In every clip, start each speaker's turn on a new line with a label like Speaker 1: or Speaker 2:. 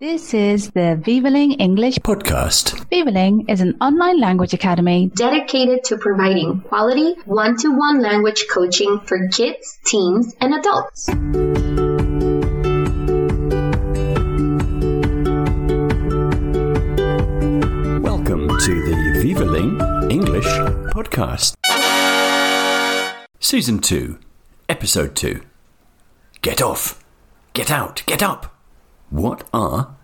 Speaker 1: This is the Vivaling English
Speaker 2: podcast.
Speaker 1: Vivaling is an online language academy
Speaker 3: dedicated to providing quality one-to-one language coaching for kids, teens, and adults.
Speaker 2: Welcome to the Vivaling English podcast. Season 2, Episode 2. Get off, get out, get up. What are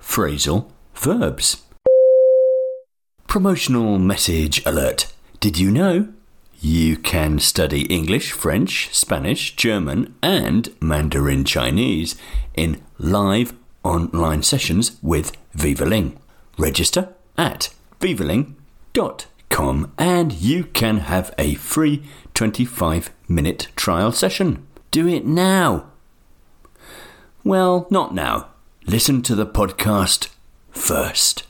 Speaker 2: phrasal verbs? Promotional message alert. Did you know? You can study English, French, Spanish, German, and Mandarin Chinese in live online sessions with Vivaling. Register at vivaling.com and you can have a free 25 minute trial session. Do it now. Well, not now listen to the podcast first.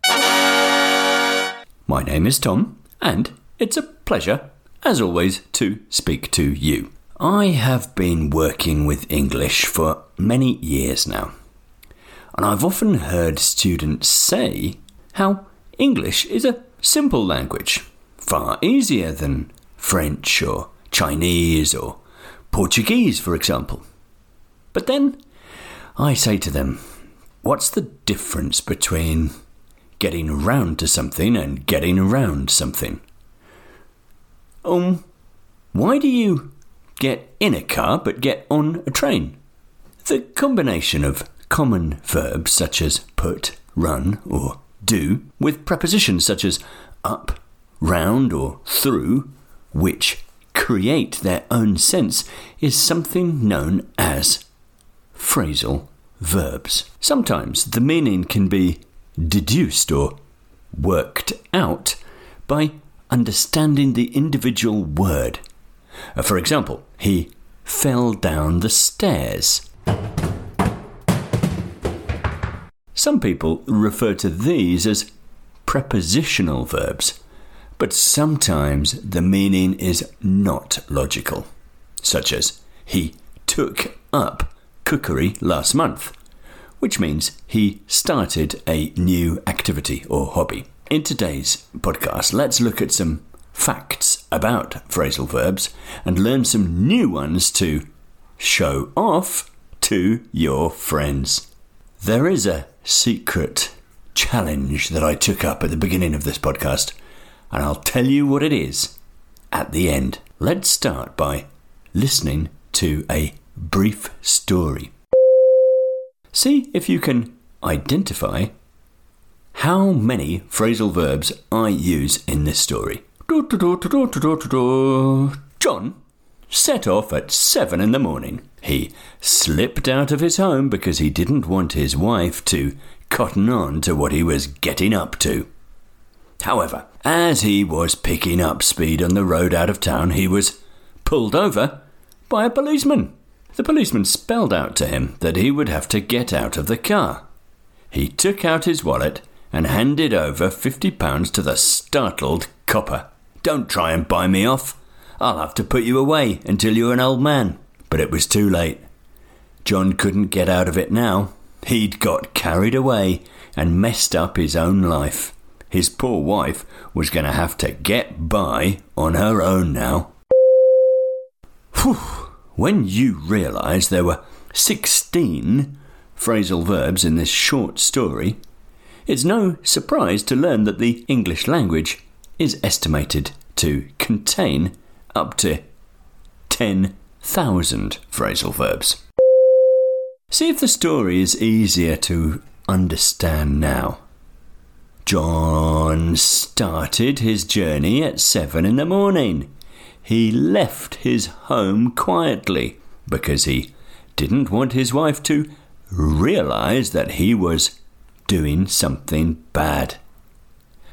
Speaker 2: My name is Tom, and it's a pleasure, as always, to speak to you. I have been working with English for many years now, and I've often heard students say how English is a simple language, far easier than French or Chinese or Portuguese, for example. But then I say to them, What's the difference between getting round to something and getting around something? Um, why do you get in a car but get on a train? The combination of common verbs such as put, run, or do, with prepositions such as up, round, or through, which create their own sense, is something known as phrasal verbs. Sometimes the meaning can be deduced or worked out by understanding the individual word. Uh, for example, he fell down the stairs. Some people refer to these as prepositional verbs, but sometimes the meaning is not logical, such as he took up cookery last month, which means he started a new activity or hobby. In today's podcast, let's look at some facts about phrasal verbs and learn some new ones to show off to your friends. There is a secret challenge that I took up at the beginning of this podcast, and I'll tell you what it is at the end. Let's start by listening to a brief story. See if you can identify how many phrasal verbs I use in this story. John set off at seven in the morning. He slipped out of his home because he didn't want his wife to cotton on to what he was getting up to. However, as he was picking up speed on the road out of town, he was pulled over by a policeman. The policeman spelled out to him that he would have to get out of the car. He took out his wallet and handed over fifty pounds to the startled copper. Don't try and buy me off. I'll have to put you away until you're an old man. But it was too late. John couldn't get out of it now. He'd got carried away and messed up his own life. His poor wife was going to have to get by on her own now. Whew. When you realise there were 16 phrasal verbs in this short story, it's no surprise to learn that the English language is estimated to contain up to 10,000 phrasal verbs. See if the story is easier to understand now. John started his journey at seven in the morning he left his home quietly because he didn't want his wife to realize that he was doing something bad.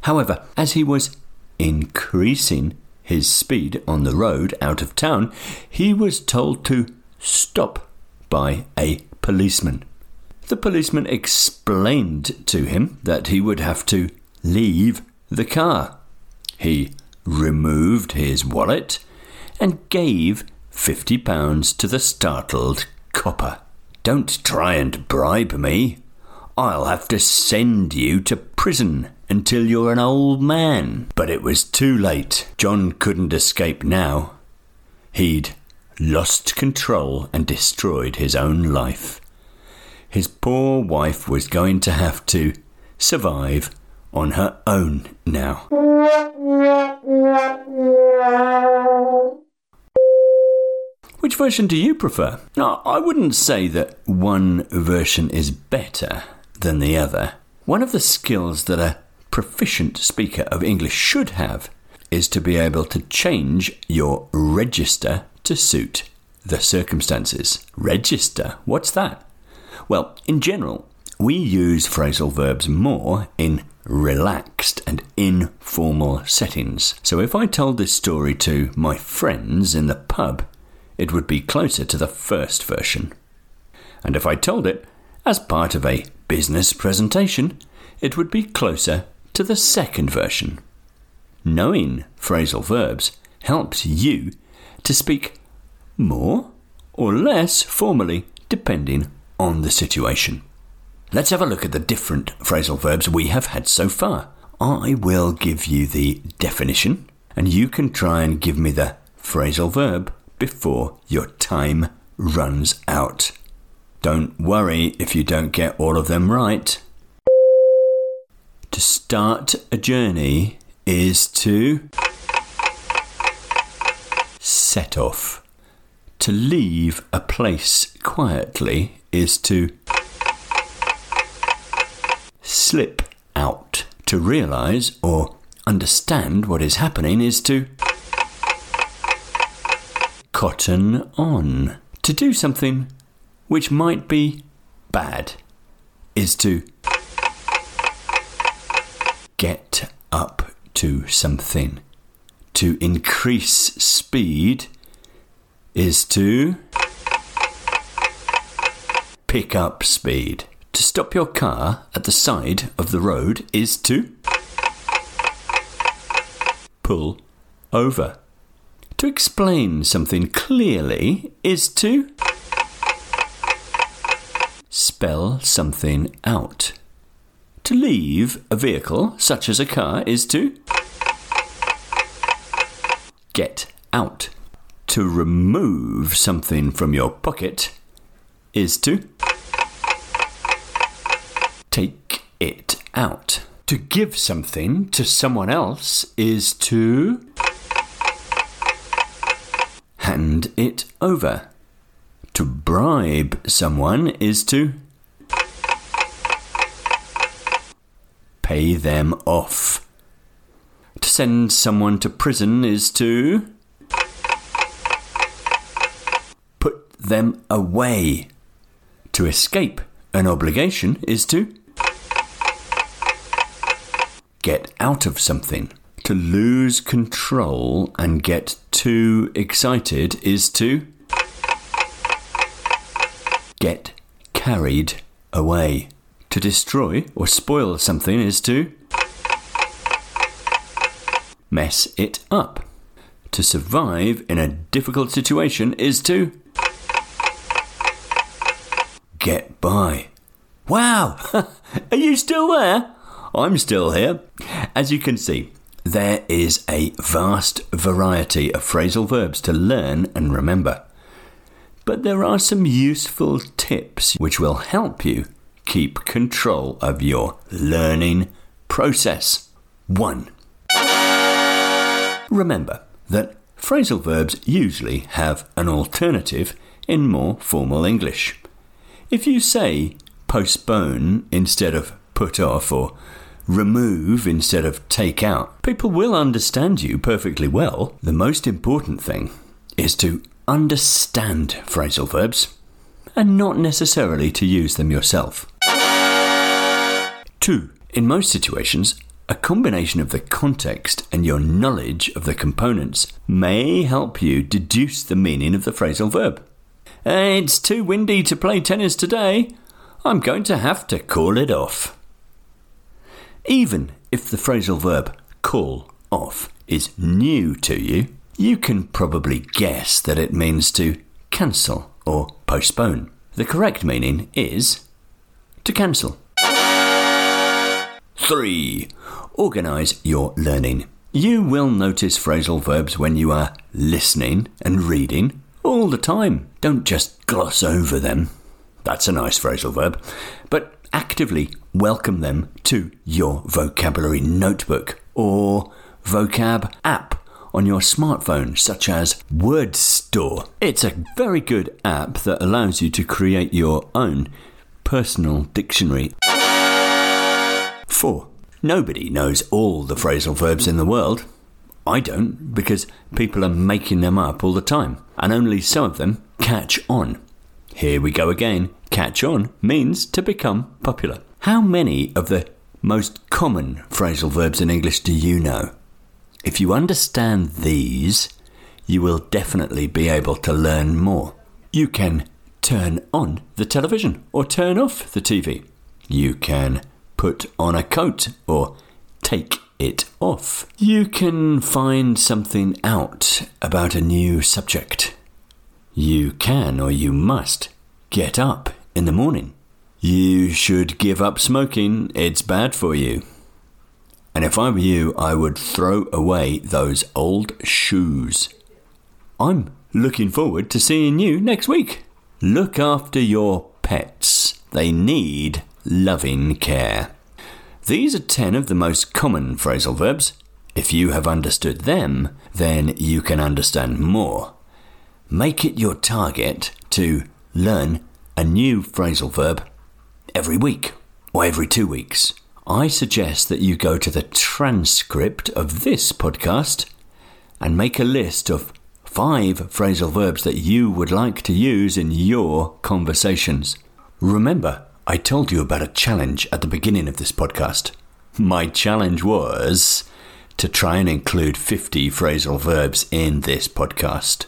Speaker 2: However, as he was increasing his speed on the road out of town, he was told to stop by a policeman. The policeman explained to him that he would have to leave the car. He removed his wallet, and gave fifty pounds to the startled copper. Don't try and bribe me. I'll have to send you to prison until you're an old man. But it was too late. John couldn't escape now. He'd lost control and destroyed his own life. His poor wife was going to have to survive on her own now. Which version do you prefer? Now, I wouldn't say that one version is better than the other. One of the skills that a proficient speaker of English should have is to be able to change your register to suit the circumstances. Register? What's that? Well, in general, we use phrasal verbs more in relaxed and informal settings. So if I told this story to my friends in the pub, it would be closer to the first version. And if I told it as part of a business presentation, it would be closer to the second version. Knowing phrasal verbs helps you to speak more or less formally depending on the situation. Let's have a look at the different phrasal verbs we have had so far. I will give you the definition, and you can try and give me the phrasal verb before your time runs out. Don't worry if you don't get all of them right. To start a journey is to set off. To leave a place quietly is to slip out. To realize or understand what is happening is to cotton on. To do something which might be bad is to get up to something. To increase speed is to pick up speed. To stop your car at the side of the road is to pull over. To explain something clearly is to spell something out. To leave a vehicle, such as a car, is to get out. To remove something from your pocket is to take it out. To give something to someone else is to hand it over. To bribe someone is to pay them off. To send someone to prison is to put them away. To escape an obligation is to get out of something. To lose control and get too excited is to get carried away. To destroy or spoil something is to mess it up. To survive in a difficult situation is to get by. Wow! Are you still there? I'm still here. As you can see, there is a vast variety of phrasal verbs to learn and remember. But there are some useful tips which will help you keep control of your learning process. 1. Remember that phrasal verbs usually have an alternative in more formal English. If you say postpone instead of put off or remove instead of take out, people will understand you perfectly well. The most important thing is to understand phrasal verbs and not necessarily to use them yourself. 2. In most situations, a combination of the context and your knowledge of the components may help you deduce the meaning of the phrasal verb. It's too windy to play tennis today. I'm going to have to call it off. Even if the phrasal verb call off is new to you, you can probably guess that it means to cancel or postpone. The correct meaning is to cancel. 3. Organize your learning. You will notice phrasal verbs when you are listening and reading all the time. Don't just gloss over them. That's a nice phrasal verb. But actively welcome them to your vocabulary notebook or vocab app on your smartphone, such as Word Store. It's a very good app that allows you to create your own personal dictionary. 4. Nobody knows all the phrasal verbs in the world. I don't, because people are making them up all the time, and only some of them catch on. Here we go again. Catch on means to become popular. How many of the most common phrasal verbs in English do you know? If you understand these, you will definitely be able to learn more. You can turn on the television or turn off the TV. You can put on a coat or take it off. You can find something out about a new subject. You can or you must get up in the morning. You should give up smoking, it's bad for you. And if I were you, I would throw away those old shoes. I'm looking forward to seeing you next week. Look after your pets. They need loving care. These are 10 of the most common phrasal verbs. If you have understood them, then you can understand more. Make it your target to learn a new phrasal verb every week or every two weeks. I suggest that you go to the transcript of this podcast and make a list of five phrasal verbs that you would like to use in your conversations. Remember, I told you about a challenge at the beginning of this podcast. My challenge was to try and include 50 phrasal verbs in this podcast.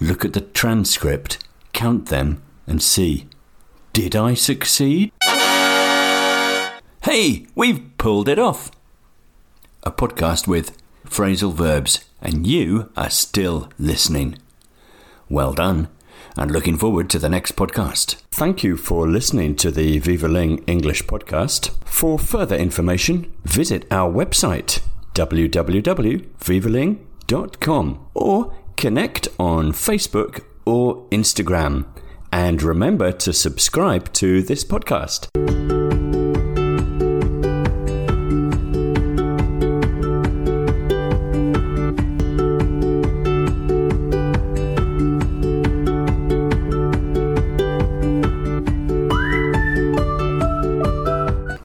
Speaker 2: Look at the transcript, count them, and see did I succeed? Hey, we've pulled it off! A podcast with phrasal verbs, and you are still listening. Well done, and looking forward to the next podcast. Thank you for listening to the Vivaling English podcast. For further information, visit our website www.vivaling.com or connect on Facebook or Instagram. And remember to subscribe to this podcast.